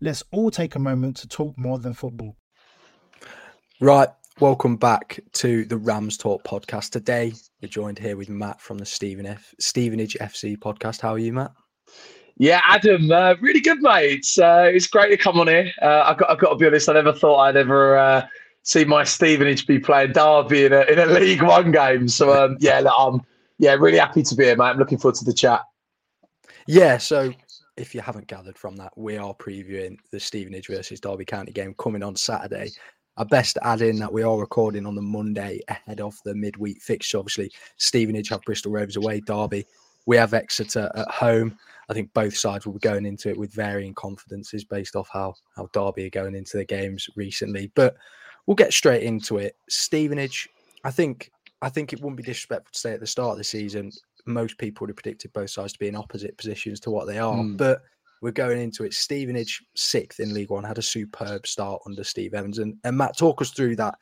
Let's all take a moment to talk more than football. Right. Welcome back to the Rams Talk podcast. Today, we're joined here with Matt from the Steven F- Stevenage FC podcast. How are you, Matt? Yeah, Adam, uh, really good, mate. It's, uh, it's great to come on here. Uh, I've, got, I've got to be honest, I never thought I'd ever uh, see my Stevenage be playing Derby in a, in a League One game. So, um, yeah, I'm yeah, really happy to be here, mate. I'm looking forward to the chat. Yeah, so if you haven't gathered from that, we are previewing the Stevenage versus Derby County game coming on Saturday. I best add in that we are recording on the Monday ahead of the midweek fixture. Obviously, Stevenage have Bristol Rovers away, Derby. We have Exeter at home. I think both sides will be going into it with varying confidences based off how how Derby are going into the games recently. But we'll get straight into it. Stevenage, I think I think it wouldn't be disrespectful to say at the start of the season most people would have predicted both sides to be in opposite positions to what they are. Mm. But we're going into it. Stevenage, sixth in League One, had a superb start under Steve Evans. And, and Matt, talk us through that.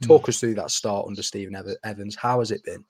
Hmm. Talk mm. us through that start under Stephen Evans. How has it been?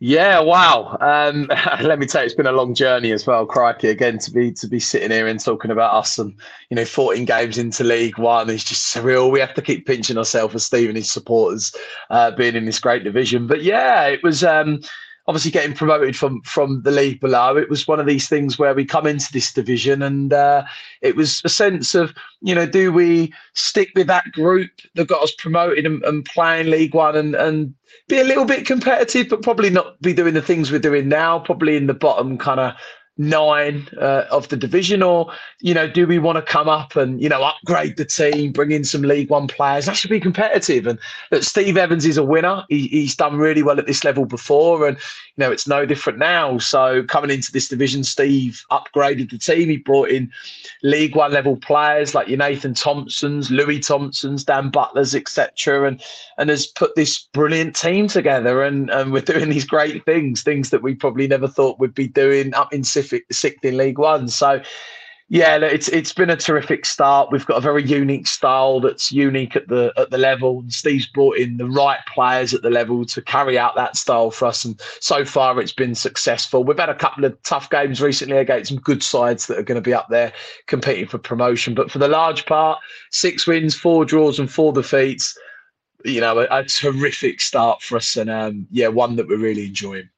Yeah, wow. Um, let me tell you, it's been a long journey as well. Crikey, again to be to be sitting here and talking about us and you know, 14 games into League One is just surreal. We have to keep pinching ourselves as Stevenage supporters, uh, being in this great division. But yeah, it was. Um, obviously getting promoted from from the league below it was one of these things where we come into this division and uh, it was a sense of you know do we stick with that group that got us promoted and, and playing league one and and be a little bit competitive but probably not be doing the things we're doing now probably in the bottom kind of nine uh, of the division or you know do we want to come up and you know upgrade the team bring in some league one players? That should be competitive. And that steve evans is a winner. He, he's done really well at this level before and you know it's no different now. So coming into this division steve upgraded the team. He brought in league one level players like your nathan thompsons louis thompsons dan butlers etc and and has put this brilliant team together and and we're doing these great things things that we probably never thought we'd be doing up in sixth in League One. So, yeah, it's it's been a terrific start. We've got a very unique style that's unique at the at the level. Steve's brought in the right players at the level to carry out that style for us, and so far it's been successful. We've had a couple of tough games recently against some good sides that are going to be up there competing for promotion, but for the large part, six wins, four draws, and four defeats. You know, a, a terrific start for us, and um, yeah, one that we're really enjoying.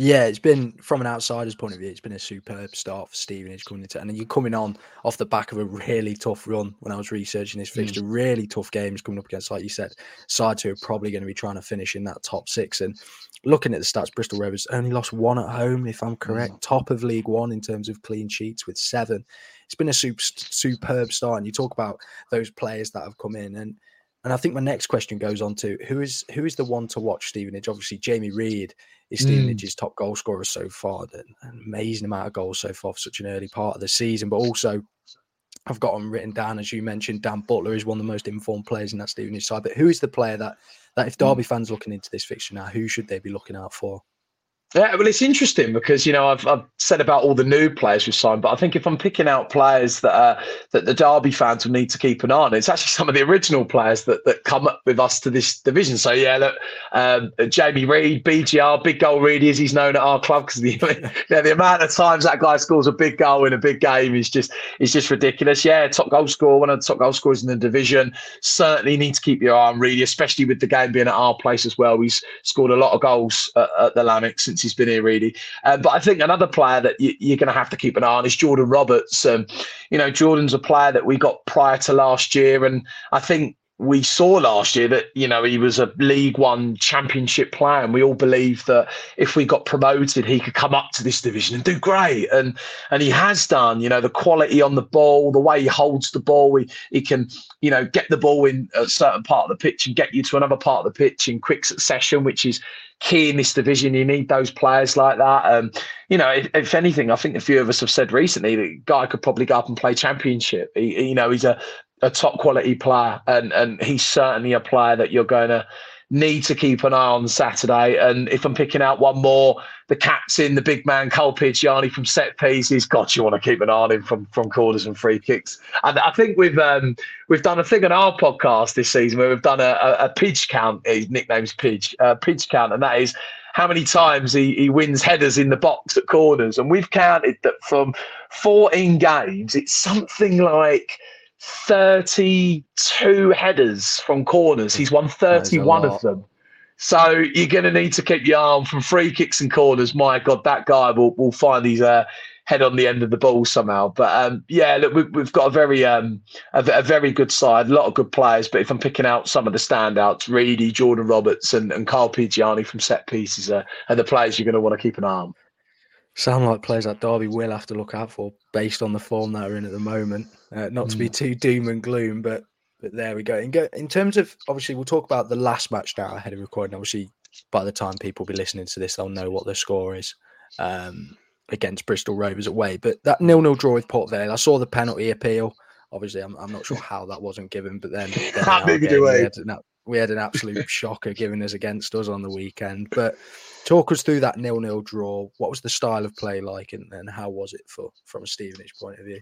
Yeah, it's been from an outsider's point of view, it's been a superb start for Stevenage coming into, and you're coming on off the back of a really tough run. When I was researching this fixture, mm. really tough games coming up against, like you said, sides who are probably going to be trying to finish in that top six. And looking at the stats, Bristol Rovers only lost one at home, if I'm correct, mm. top of League One in terms of clean sheets with seven. It's been a super, superb start, and you talk about those players that have come in, and and I think my next question goes on to who is who is the one to watch Stevenage? Obviously, Jamie Reid is Stevenage's mm. top goal scorer so far. An amazing amount of goals so far for such an early part of the season. But also, I've got them written down as you mentioned. Dan Butler is one of the most informed players in that Stevenage side. But who is the player that that if mm. Derby fans looking into this fixture now, who should they be looking out for? Yeah, well, it's interesting because you know I've, I've said about all the new players we've signed, but I think if I'm picking out players that uh, that the Derby fans will need to keep an eye on, it's actually some of the original players that that come up with us to this division. So yeah, look, um, Jamie Reid, BGR, big goal Reedy, as he's known at our club, because the yeah, the amount of times that guy scores a big goal in a big game is just is just ridiculous. Yeah, top goal scorer, one of the top goal scorers in the division. Certainly need to keep your eye on Reedy, especially with the game being at our place as well. He's scored a lot of goals at, at the Lamex since since he's been here, really. Uh, but I think another player that you, are going to have to keep an eye on is Jordan Roberts. Um, you know, Jordan's a player that we got prior to last year, and I think we saw last year that you know he was a League One Championship player, and we all believed that if we got promoted, he could come up to this division and do great, and and he has done. You know, the quality on the ball, the way he holds the ball, he he can you know get the ball in a certain part of the pitch and get you to another part of the pitch in quick succession, which is key in this division. You need those players like that. Um, you know, if, if, anything, I think a few of us have said recently that guy could probably go up and play championship. He, you know, he's a, a top quality player, and and he's certainly a player that you're going to need to keep an eye on Saturday. And if I'm picking out one more, the captain, the big man, Carl Piergianni from set pieces. God, you want to keep an eye on him from, from corners and free kicks. And I think we've um, we've done a thing on our podcast this season where we've done a, a, a Pidge count. His nickname's Pidge, uh, Pidge count, and that is how many times he, he wins headers in the box at corners. And we've counted that from 14 games, it's something like 32 headers from corners. He's won 31 of them. So you're going to need to keep your arm from free kicks and corners. My God, that guy will, will find his uh, head on the end of the ball somehow. But um, yeah, look, we, have got a very um, a, a, very good side, a lot of good players. But if I'm picking out some of the standouts, Reedy, Jordan Roberts, and, and Carl Piergianni from set pieces are, are the players you're going to want to keep an eye on sound like players that Derby will have to look out for based on the form they're in at the moment. Uh, not mm. to be hmm. too doom and gloom, but but there we go. In, go. in terms of obviously, we'll talk about the last match now ahead of recording. Obviously, by the time people be listening to this, they'll know what the score is um, against Bristol Rovers away. But that nil-nil draw with Port Vale, I saw the penalty appeal. Obviously, I'm, I'm not sure how that wasn't given, but then, then we, had an, we had an absolute shocker given us against us on the weekend. But talk us through that nil-nil draw. What was the style of play like, and, and how was it for from a Stevenage point of view?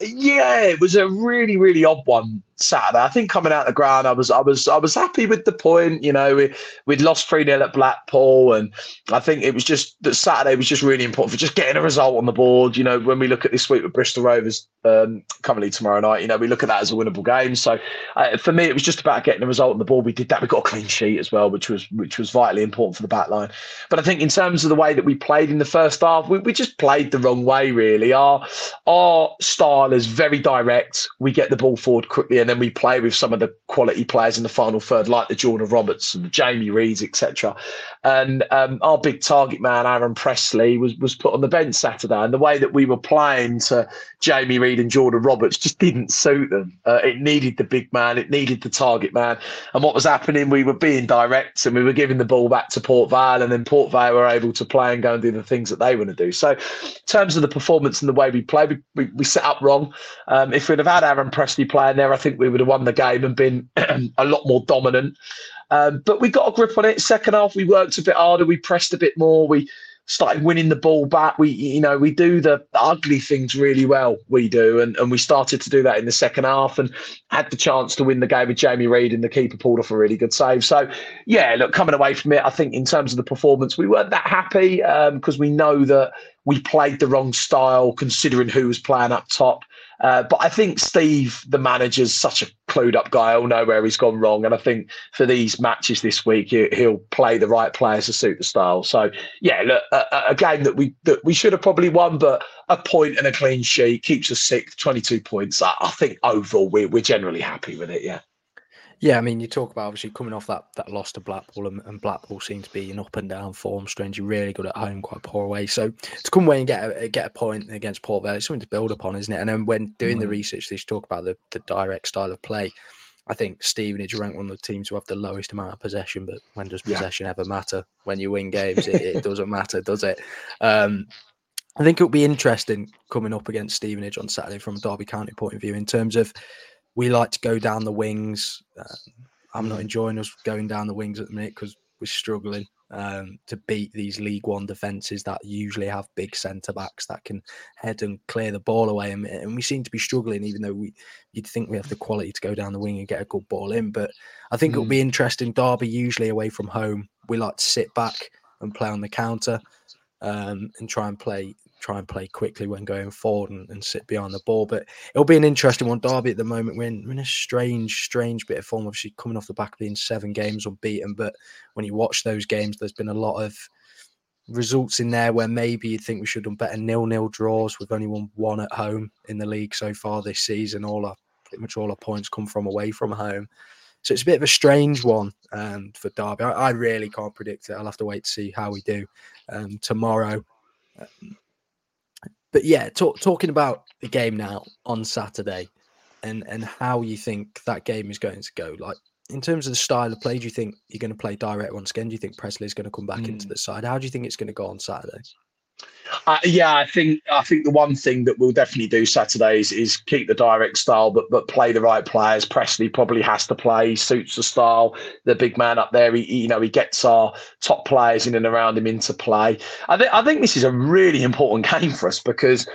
Yeah, it was a really, really odd one Saturday. I think coming out the ground, I was, I was, I was happy with the point. You know, we we'd lost three 0 at Blackpool, and I think it was just that Saturday was just really important for just getting a result on the board. You know, when we look at this week with Bristol Rovers um, currently tomorrow night, you know, we look at that as a winnable game. So uh, for me, it was just about getting a result on the board. We did that. We got a clean sheet as well, which was which was vitally important for the back line. But I think in terms of the way that we played in the first half, we, we just played the wrong way. Really, our our style is very direct. We get the ball forward quickly and then we play with some of the quality players in the final third, like the Jordan Roberts and the Jamie Reids, etc. And um, our big target man, Aaron Pressley, was was put on the bench Saturday, and the way that we were playing to Jamie Reid and Jordan Roberts just didn't suit them. Uh, it needed the big man, it needed the target man, and what was happening? We were being direct, and we were giving the ball back to Port Vale, and then Port Vale were able to play and go and do the things that they want to do. So, in terms of the performance and the way we play, we, we, we set up wrong. Um, if we'd have had Aaron Pressley playing there, I think we would have won the game and been a lot more dominant. Um, but we got a grip on it. Second half, we worked a bit harder. We pressed a bit more. We started winning the ball back. We, you know, we do the ugly things really well. We do, and and we started to do that in the second half, and had the chance to win the game with Jamie Reid, and the keeper pulled off a really good save. So, yeah, look, coming away from it, I think in terms of the performance, we weren't that happy because um, we know that we played the wrong style, considering who was playing up top. Uh, but I think Steve, the manager's such a clued up guy. He'll know where he's gone wrong. And I think for these matches this week, he, will play the right players to suit the style. So, yeah, look, a, a, game that we that we should have probably won, but a point and a clean sheet keeps us sixth, 22 points. I, I think overall we're, we're generally happy with it. Yeah. Yeah, I mean, you talk about obviously coming off that that loss to Blackpool, and, and Blackpool seems to be an up and down form. Strangely, really good at home, quite poor away. So to come away and get a, get a point against Port Vale, it's something to build upon, isn't it? And then when doing mm. the research, they talk about the, the direct style of play. I think Stevenage ranked one of the teams who have the lowest amount of possession, but when does possession yeah. ever matter? When you win games, it, it doesn't matter, does it? Um, I think it'll be interesting coming up against Stevenage on Saturday from a Derby County point of view in terms of we like to go down the wings. Uh, I'm not enjoying us going down the wings at the minute because we're struggling. um, to beat these League One defences that usually have big centre backs that can head and clear the ball away. And, and, we seem to be struggling, even though we you'd think we have the quality to go down the wing and get a good ball in. But I think mm. it'll be interesting. Derby usually away from home, we like to sit back and play on the counter um, and try and play try and play quickly when going forward and, and, sit behind the ball. But it'll be an interesting one. Derby at the moment, we're in, we're in, a strange, strange bit of form. Obviously, coming off the back of being seven games unbeaten. But when you watch those games, there's been a lot of results in there where maybe you'd think we should have done better nil nil draws. We've only won one at home in the league so far this season. All our pretty much all our points come from away from home. So it's a bit of a strange one um, for Derby. I, I, really can't predict it. I'll have to wait to see how we do um, tomorrow. Um, but yeah, talk, talking about the game now on Saturday, and and how you think that game is going to go. Like in terms of the style of play, do you think you're going to play direct once again? Do you think Pressley's going to come back mm. into the side? How do you think it's going to go on Saturday? Uh, yeah, I think I think the one thing that we'll definitely do Saturdays is keep the direct style, but but play the right players. Pressley probably has to play, he suits the style. The big man up there, he, you know, he gets our top players in and around him into play. I think I think this is a really important game for us because,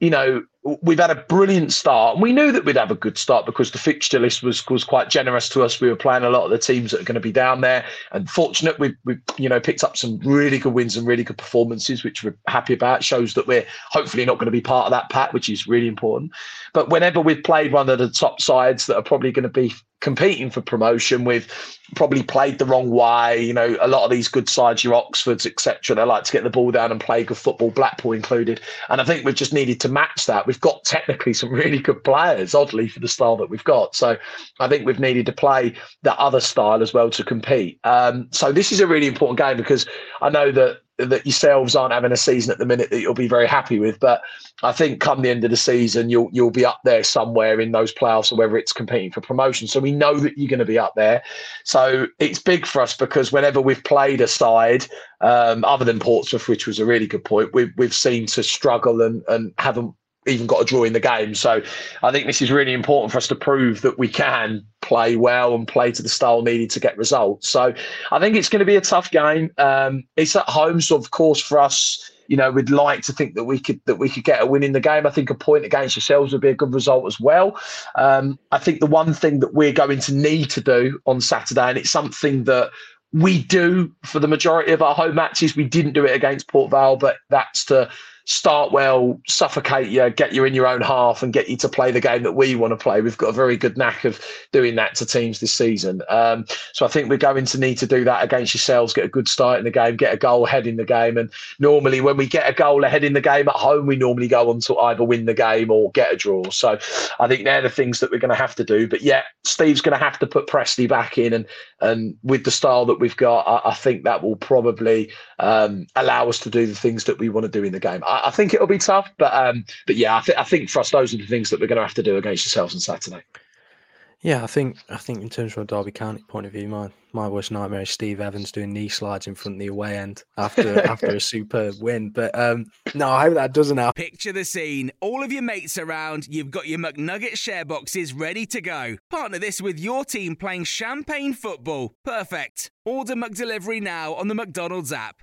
you know, we've had a brilliant start. And we knew that we'd have a good start because the fixture list was was quite generous to us. We were playing a lot of the teams that are going to be down there, and fortunate we we you know picked up some really good wins and really good performances, which we're happy about. Shows that we're hopefully not going to be part of that pack, which is really important. But whenever we've played one of the top sides that are probably going to be competing for promotion with probably played the wrong way. You know, a lot of these good sides, your Oxfords, etc., they like to get the ball down and play good football, Blackpool included. And I think we've just needed to match that. We've got technically some really good players, oddly, for the style that we've got. So I think we've needed to play that other style as well to compete. Um, so this is a really important game because I know that that yourselves aren't having a season at the minute that you'll be very happy with. But I think come the end of the season, you'll you'll be up there somewhere in those playoffs, or whether it's competing for promotion. So we know that you're going to be up there. So it's big for us because whenever we've played a side, um, other than Portsmouth, which was a really good point, we've we've seen to struggle and and haven't even got a draw in the game. So I think this is really important for us to prove that we can play well and play to the style needed to get results. So I think it's going to be a tough game. Um, it's at home, so of course for us, you know, we'd like to think that we could that we could get a win in the game. I think a point against yourselves would be a good result as well. Um, I think the one thing that we're going to need to do on Saturday, and it's something that we do for the majority of our home matches. We didn't do it against Port Vale, but that's to start well, suffocate you, get you in your own half, and get you to play the game that we want to play. We've got a very good knack of doing that to teams this season. Um, so I think we're going to need to do that against yourselves, get a good start in the game, get a goal ahead in the game. And normally, when we get a goal ahead in the game at home, we normally go on to either win the game or get a draw. So I think they're the things that we're going to have to do. But yeah, Steve's going to have to put Pressley back in, and and with the style that we've got, I, I think that will probably um, allow us to do the things that we want to do in the game. I, I think it'll be tough, but um, but yeah, I, th- I think for us, those are the things that we're going to have to do against yourselves on Saturday. Yeah, I think I think in terms from a Derby County point of view, my my worst nightmare is Steve Evans doing knee slides in front of the away end after after a superb win. But um, no, I hope that doesn't happen. Picture the scene: all of your mates around, you've got your McNugget share boxes ready to go. Partner this with your team playing champagne football. Perfect. Order McDelivery now on the McDonald's app.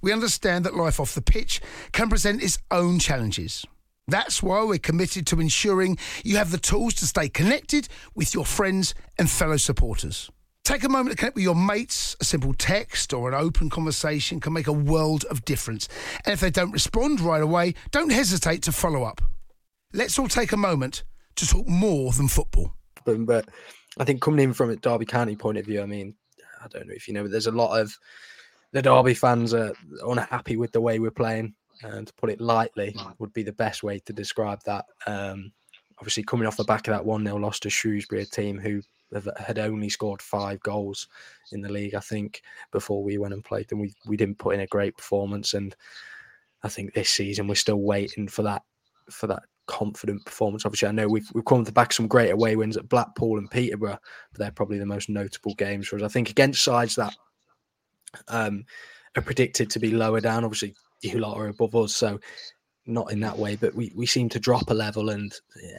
we understand that life off the pitch can present its own challenges. That's why we're committed to ensuring you have the tools to stay connected with your friends and fellow supporters. Take a moment to connect with your mates. A simple text or an open conversation can make a world of difference. And if they don't respond right away, don't hesitate to follow up. Let's all take a moment to talk more than football. But I think coming in from a Derby County point of view, I mean, I don't know if you know, but there's a lot of the Derby fans are unhappy with the way we're playing, and to put it lightly, would be the best way to describe that. Um, obviously, coming off the back of that 1 0 loss to Shrewsbury, a team who had only scored five goals in the league, I think, before we went and played them. We, we didn't put in a great performance. And I think this season we're still waiting for that for that confident performance. Obviously, I know we've we've come to back some great away wins at Blackpool and Peterborough, but they're probably the most notable games for us. I think against sides that um, are predicted to be lower down. Obviously, you lot are above us, so not in that way. But we, we seem to drop a level, and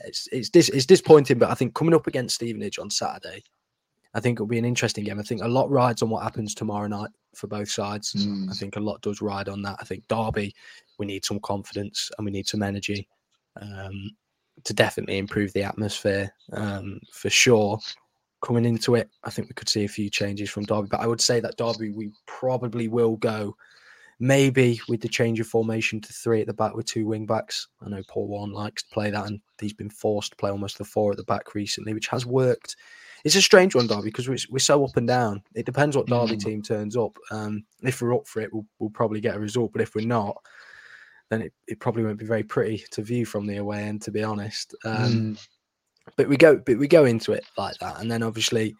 it's it's dis- it's disappointing. But I think coming up against Stevenage on Saturday, I think it'll be an interesting game. I think a lot rides on what happens tomorrow night for both sides. Mm. I think a lot does ride on that. I think Derby, we need some confidence and we need some energy um, to definitely improve the atmosphere um, for sure. Coming into it, I think we could see a few changes from Derby, but I would say that Derby we probably will go maybe with the change of formation to three at the back with two wing backs. I know Paul Warne likes to play that, and he's been forced to play almost the four at the back recently, which has worked. It's a strange one, Derby, because we're, we're so up and down. It depends what Derby Mm. team turns up. Um, if we're up for it, we'll, we'll probably get a result, but if we're not, then it, it probably won't be very pretty to view from the away end, to be honest. Um, Mm. But we go but we go into it like that and then obviously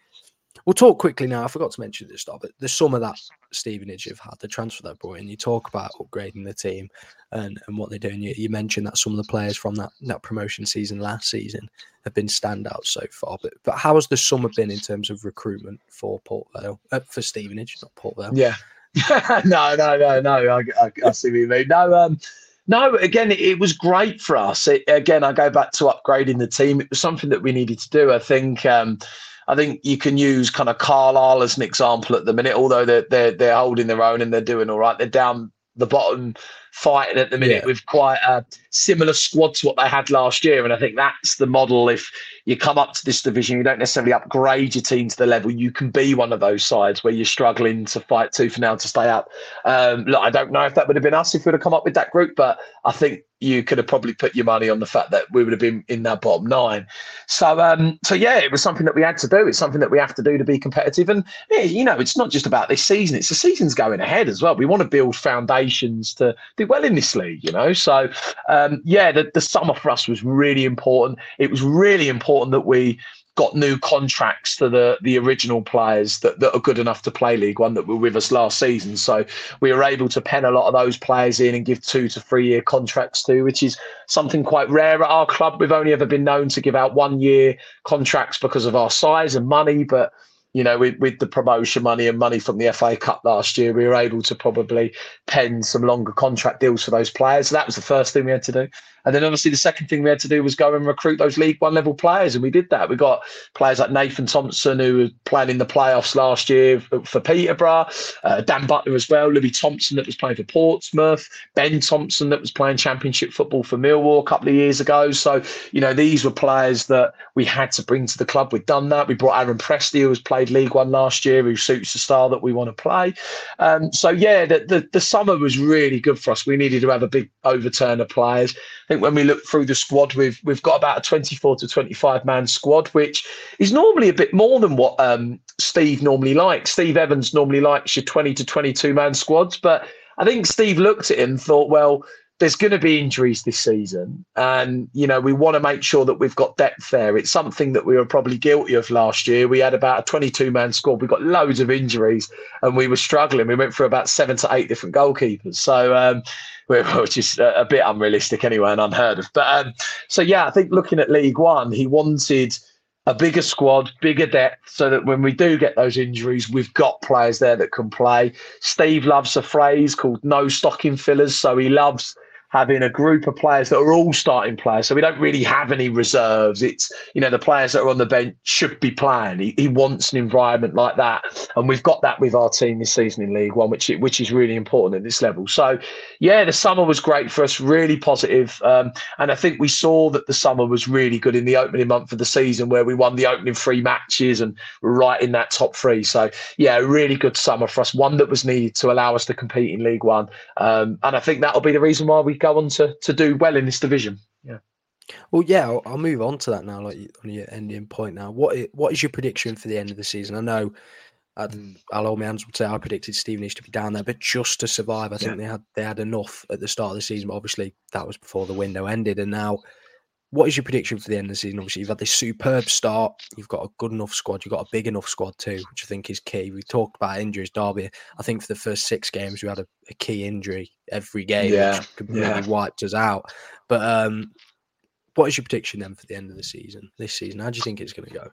we'll talk quickly now i forgot to mention this stuff but the summer that stevenage have had the transfer that brought in you talk about upgrading the team and, and what they're doing you, you mentioned that some of the players from that, that promotion season last season have been standouts so far but but how has the summer been in terms of recruitment for port vale uh, for stevenage not port vale Yeah. no, no, no, no. I, I, I see what you mean. No, um, no. Again, it, it was great for us. It, again, I go back to upgrading the team. It was something that we needed to do. I think. Um, I think you can use kind of Carlisle as an example at the minute. Although they're they're, they're holding their own and they're doing all right. They're down the bottom fighting at the minute Yeah. with quite a similar squad to what they had last year. And I think that's the model. If you come up to this division, you don't necessarily upgrade your team to the level. You can be one of those sides where you're struggling to fight tooth and nail to stay up. Um, look, I don't know if that would have been us if we'd have come up with that group, but I think you could have probably put your money on the fact that we would have been in that bottom nine. So, um, so yeah, it was something that we had to do. It's something that we have to do to be competitive. And yeah, you know, it's not just about this season; it's the season's going ahead as well. We want to build foundations to do well in this league, you know. So, um, yeah, the, the summer for us was really important. It was really important that we got new contracts to the the original players that, that are good enough to play League One that were with us last season. So we were able to pen a lot of those players in and give two to three year contracts to, which is something quite rare at our club. We've only ever been known to give out one year contracts because of our size and money, but you know, with, with the promotion money and money from the FA Cup last year, we were able to probably pen some longer contract deals for those players. So that was the first thing we had to do. And then obviously the second thing we had to do was go and recruit those League One level players, and we did that. We got players like Nathan Thompson who was playing in the playoffs last year for, Peterborough, uh, Dan Butler as well, Louie Thompson that was playing for Portsmouth, Ben Thompson that was playing Championship football for Millwall a couple of years ago. So you know these were players that we had to bring to the club. We've done that. We brought Aaron Pressley, who has played League One last year, who suits the style that we want to play. Um, so yeah, the, the the summer was really good for us. We needed to have a big overturn of players. Think when we look through the squad, we've we've got about a 24 to 25 man squad, which is normally a bit more than what um, Steve normally likes. Steve Evans normally likes your 20 to 22 man squads, but I think Steve looked at it and thought, well, there's going to be injuries this season, and you know we want to make sure that we've got depth there. It's something that we were probably guilty of last year. We had about a 22 man squad. We got loads of injuries, and we were struggling. We went for about seven to eight different goalkeepers. So. Um, which is a, bit unrealistic anyway and unheard of. But um, so yeah, I think looking at League One, he wanted a bigger squad, bigger depth, so that when we do get those injuries, we've got players there that can play. Steve loves a phrase called "no stocking fillers," so he loves having a group of players that are all starting players. So we don't really have any reserves. It's, you know, the players that are on the bench should be playing. He, he wants an environment like that. And we've got that with our team this season in League One, which, which is really important at this level. So, yeah, the summer was great for us, really positive. Um, and I think we saw that the summer was really good in the opening month of the season where we won the opening three matches and were right in that top three. So, yeah, a really good summer for us, one that was needed to allow us to compete in League One. Um, and I think that'll be the reason why we go on to, to do well in this division. Yeah. Well, yeah, I'll, I'll move on to that now, like on your ending point. Now, What what is your prediction for the end of the season? I know, I'd, I'll hold my hands would say I predicted Stevenage to be down there, but just to survive, I think they had they had enough at the start of the season. But obviously, that was before the window ended, and now what is your prediction for the end of the season? Obviously, you've had this superb start. You've got a good enough squad. You've got a big enough squad too, which I think is key. We talked about injuries, Derby. I think for the first six games, we had a, a key injury every game, Yeah, which completely yeah. wiped us out. But um, what is your prediction then for the end of the season? This season, how do you think it's going to go?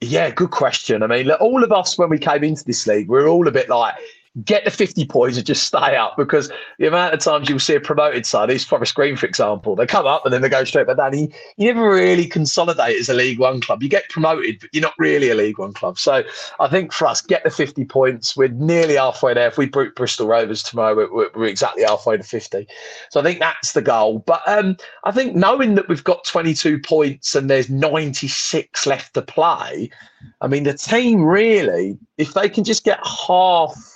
Yeah, good question. I mean, look, all of us when we came into this league, we are all a bit like, get the 50 points and just stay up because the amount of times you'll see a promoted side, East Forest Green, for example, they come up and then they go straight back down. You, you never really consolidate as a League One club. You get promoted, but you're not really a League One club. So I think for us, get the 50 points. We're nearly halfway there. If we beat Bristol Rovers tomorrow, we're, we're- we're exactly halfway to 50. So I think that's the goal. But um, I think knowing that we've got 22 points and there's 96 left to play, I mean, the team really, if they can just get half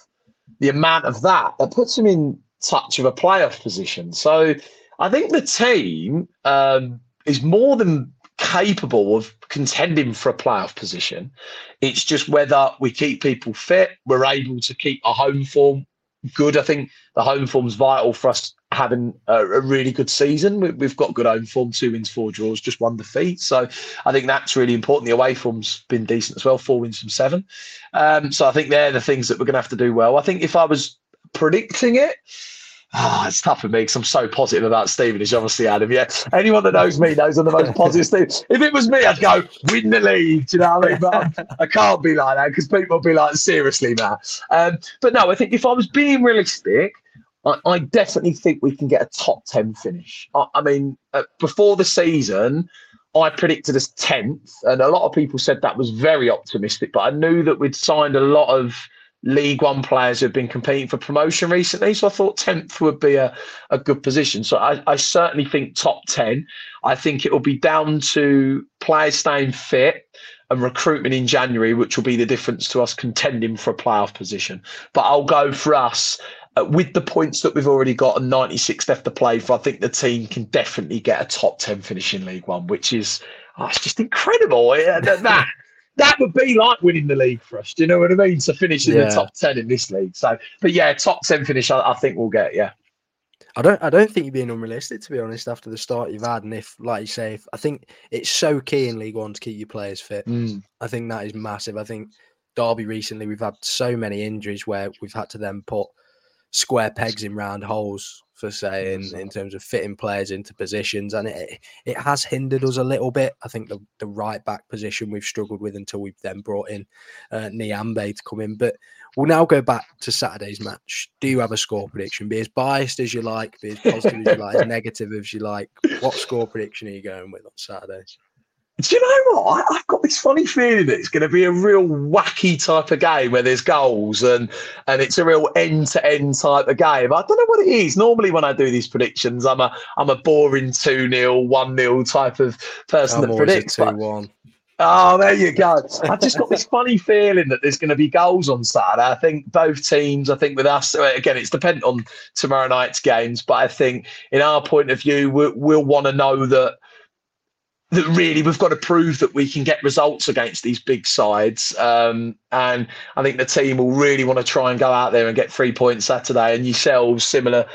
the amount of that, that puts them in touch of a playoff position. So I think the team um, is more than capable of contending for a playoff position. It's just whether we keep people fit, we're able to keep our home form good. I think the home form's vital for us having a, a really good season. We, we've got good home form, two wins, four draws, just one defeat. So I think that's really important. The away form's been decent as well, four wins from seven. Um, so I think they're the things that we're going to have to do well. I think if I was predicting it, Ah, it's tough for me because I'm so positive about Stevenage, obviously, Adam. Yeah. Anyone that knows me knows I'm the most positive thing. If it was me, I'd go, win the league. Do you know what I mean? But I can't be like that because people will be like, seriously, man. Um, but no, I think if I was being realistic, I, I definitely think we can get a top 10 finish. I, I mean, uh, before the season, I predicted us 10th, and a lot of people said that was very optimistic, but I knew that we'd signed a lot of League One players who've been competing for promotion recently. So I thought 10th would be a, a good position. So I, I certainly think top 10. I think it will be down to players staying fit and recruitment in January, which will be the difference to us contending for a playoff position. But I'll go for us. uh, With the points that we've already got and 96 left to play for, I think the team can definitely get a top 10 finish in League One, which is oh, it's just incredible. That, that would be like winning the league for us. Do you know what I mean? To finish in Yeah. the top 10 in this league. So, but yeah, top 10 finish, I, I think we'll get. Yeah. I don't. I don't think you're being unrealistic, to be honest. After the start you've had, and if, like you say, if, I think it's so key in League One to keep your players fit. Mm. I think that is massive. I think Derby recently we've had so many injuries where we've had to then put square pegs in round holes for saying in terms of fitting players into positions, and it it has hindered us a little bit. I think the the right back position we've struggled with until we've then brought in uh, Nyambe to come in. But we'll now go back to Saturday's match. Do you have a score prediction? Be as biased as you like, be as positive as you like, as negative as you like. What score prediction are you going with on Saturday? Do you know what? I, I've got this funny feeling that it's going to be a real wacky type of game where there's goals and and it's a real end to end type of game. I don't know what it is. Normally, when I do these predictions, I'm a I'm a boring two 0 one 0 type of person I'm that a predicts. 2-1. Oh, there you go. I've just got this funny feeling that there's going to be goals on Saturday. I think both teams, I think with us, again, it's dependent on tomorrow night's games, but I think in our point of view, we'll, we'll want to know that that really we've got to prove that we can get results against these big sides. Um, and I think the team will really want to try and go out there and get three points Saturday. And yourselves, similar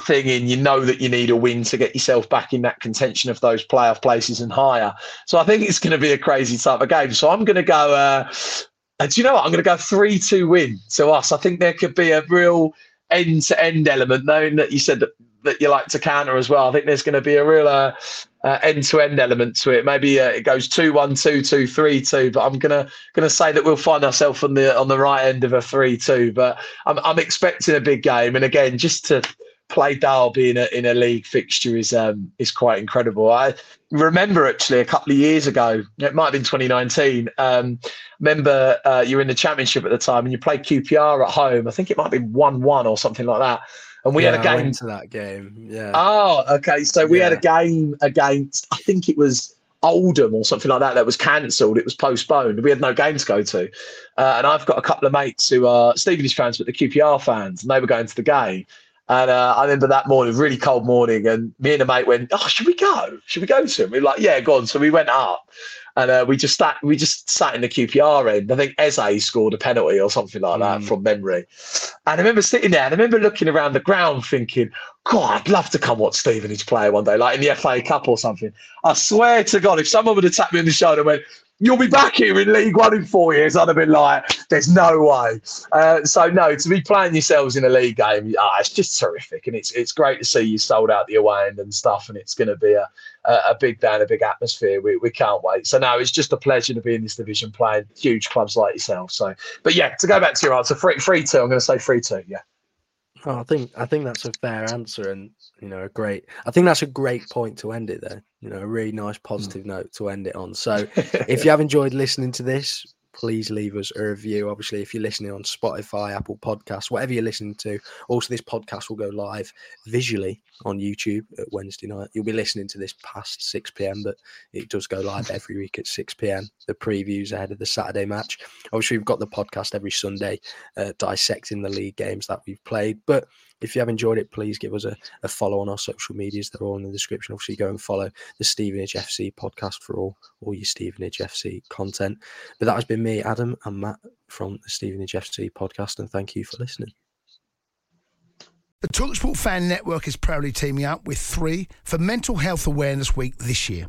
thing in, you know that you need a win to get yourself back in that contention of those playoff places and higher. So I think it's going to be a crazy type of game. So I'm going to go. Uh, and do you know what? I'm going to go three two win to us. I think there could be a real end to end element, knowing that you said that, that you like to counter as well. I think there's going to be a real uh, uh, end-to-end element to it. Maybe uh, it goes two-one, two-two, three-two, but I'm gonna gonna say that we'll find ourselves on the on the right end of a three-two. But I'm I'm expecting a big game, and again, just to play Derby in a in a league fixture is um is quite incredible. I remember actually a couple of years ago, it might have been 2019. Um, remember uh, you were in the championship at the time, and you played QPR at home. I think it might be one-one or something like that. And we Yeah, had a game to that game. Yeah. Oh, okay. So we had a game against, I think it was Oldham or something like that, that was cancelled. It was postponed. We had no game to go to. Uh, and I've got a couple of mates who are Stevenage fans, but the QPR fans, and they were going to the game. And uh, I remember that morning, really cold morning, and me and a mate went, "Oh, should we go? Should we go to him?" We were like, "Yeah, go on." So we went up, and uh, we just sat we just sat in the QPR end. I think Eze scored a penalty or something like that mm. from memory. And I remember sitting there and I remember looking around the ground thinking, God, I'd love to come watch Stevenage play one day, like in the FA Cup or something. I swear to God, if someone would have tapped me on the shoulder and went, you'll be back here in League One in four years. I'd have been like, there's no way. Uh, so no, to be playing yourselves in a league game, oh, it's just terrific, and it's it's great to see you sold out the away end and stuff, and it's going to be a, a, a big day and a big atmosphere. We, we can't wait. So no, it's just a pleasure to be in this division playing huge clubs like yourself. So, but yeah, to go back to your answer, free free two. I'm going to say free two. Yeah. Oh, I think I think that's a fair answer, and you know, a great. I think that's a great point to end it there. You know, a really nice hmm. positive mm. note to end it on. So, if you have enjoyed listening to this, please leave us a review. Obviously, if you're listening on Spotify, Apple Podcasts, whatever you're listening to, also this podcast will go live visually on YouTube at Wednesday night. You'll be listening to this past 6 p.m., but it does go live every week at 6 p.m. The previews ahead of the Saturday match. Obviously, we've got the podcast every Sunday uh, dissecting the league games that we've played, but if you have enjoyed it, please give us a, a follow on our social medias. They're all in the description. Obviously, go and follow the Stevenage FC podcast for all, all your Stevenage FC content. But that has been me, Adam, and Matt from the Stevenage FC podcast. And thank you for listening. The Talksport Fan Network is proudly teaming up with three for Mental Health Awareness Week this year.